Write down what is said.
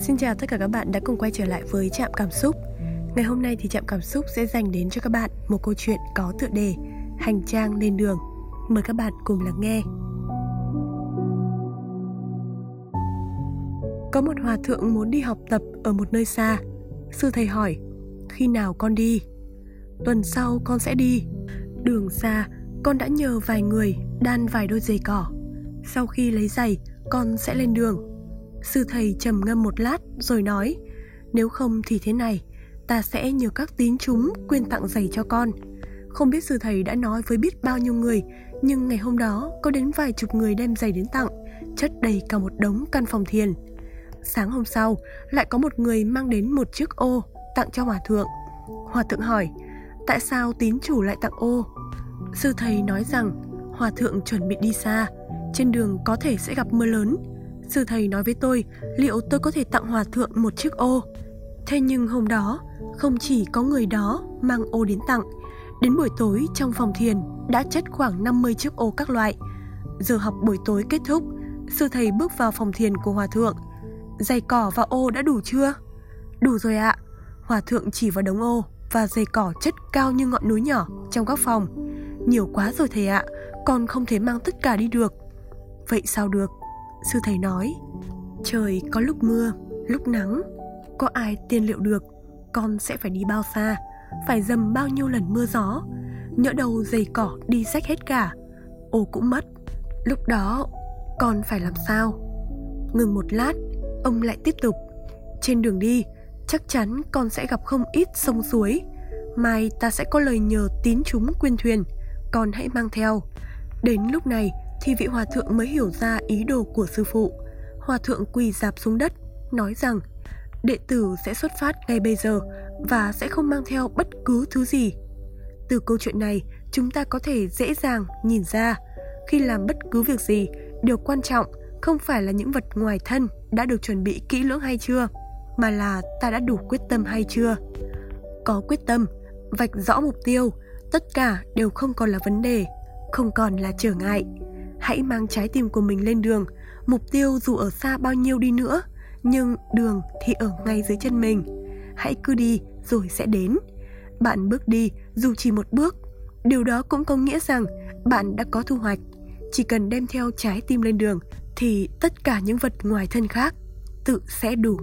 Xin chào tất cả các bạn đã cùng quay trở lại với Trạm Cảm Xúc. Ngày hôm nay thì Trạm Cảm Xúc sẽ dành đến cho các bạn một câu chuyện có tựa đề Hành trang lên đường. Mời các bạn cùng lắng nghe. Có một hòa thượng muốn đi học tập ở một nơi xa. Sư thầy hỏi, Khi nào con đi? Tuần sau con sẽ đi. Đường xa, con đã nhờ vài người đan vài đôi giày cỏ. Sau khi lấy giày, con sẽ lên đường. Sư thầy trầm ngâm một lát rồi nói, Nếu không thì thế này, Ta sẽ nhờ các tín chúng quyên tặng giày cho con. Không biết sư thầy đã nói với biết bao nhiêu người, Nhưng ngày hôm đó có đến vài chục người đem giày đến tặng, Chất đầy cả một đống căn phòng thiền. Sáng hôm sau, lại có một người mang đến một chiếc ô tặng cho hòa thượng. Hòa thượng hỏi, Tại sao tín chủ lại tặng ô? Sư thầy nói rằng, Hòa thượng chuẩn bị đi xa, Trên đường có thể sẽ gặp mưa lớn. Sư thầy nói với tôi liệu tôi có thể tặng hòa thượng một chiếc ô. Thế nhưng hôm đó, không chỉ có người đó mang ô đến tặng, đến buổi tối trong phòng thiền đã chất khoảng 50 chiếc ô các loại. Giờ học buổi tối kết thúc, sư thầy bước vào phòng thiền của hòa thượng. Giày cỏ và ô đã đủ chưa? Đủ rồi ạ. Hòa thượng chỉ vào đống ô và giày cỏ chất cao như ngọn núi nhỏ trong các phòng. Nhiều quá rồi thầy ạ, con không thể mang tất cả đi được. Vậy sao được? Sư thầy nói, trời có lúc mưa, lúc nắng, có ai tiên liệu được, con sẽ phải đi bao xa, phải dầm bao nhiêu lần mưa gió, nhỡ đầu giày cỏ đi rách hết cả, ô cũng mất, lúc đó con phải làm sao? Ngừng một lát, ông lại tiếp tục, trên đường đi, chắc chắn con sẽ gặp không ít sông suối, mai ta sẽ có lời nhờ tín chúng quyên thuyền, con hãy mang theo. Đến lúc này thì vị hòa thượng mới hiểu ra ý đồ của sư phụ. Hòa thượng quỳ dạp xuống đất, nói rằng đệ tử sẽ xuất phát ngay bây giờ và sẽ không mang theo bất cứ thứ gì. Từ câu chuyện này, chúng ta có thể dễ dàng nhìn ra khi làm bất cứ việc gì, điều quan trọng không phải là những vật ngoài thân đã được chuẩn bị kỹ lưỡng hay chưa, mà là ta đã đủ quyết tâm hay chưa. Có quyết tâm, vạch rõ mục tiêu, tất cả đều không còn là vấn đề, không còn là trở ngại hãy mang trái tim của mình lên đường. Mục tiêu dù ở xa bao nhiêu đi nữa, nhưng đường thì ở ngay dưới chân mình. Hãy cứ đi, rồi sẽ đến. Bạn bước đi, dù chỉ một bước. Điều đó cũng có nghĩa rằng bạn đã có thu hoạch. Chỉ cần đem theo trái tim lên đường, thì tất cả những vật ngoài thân khác tự sẽ đủ.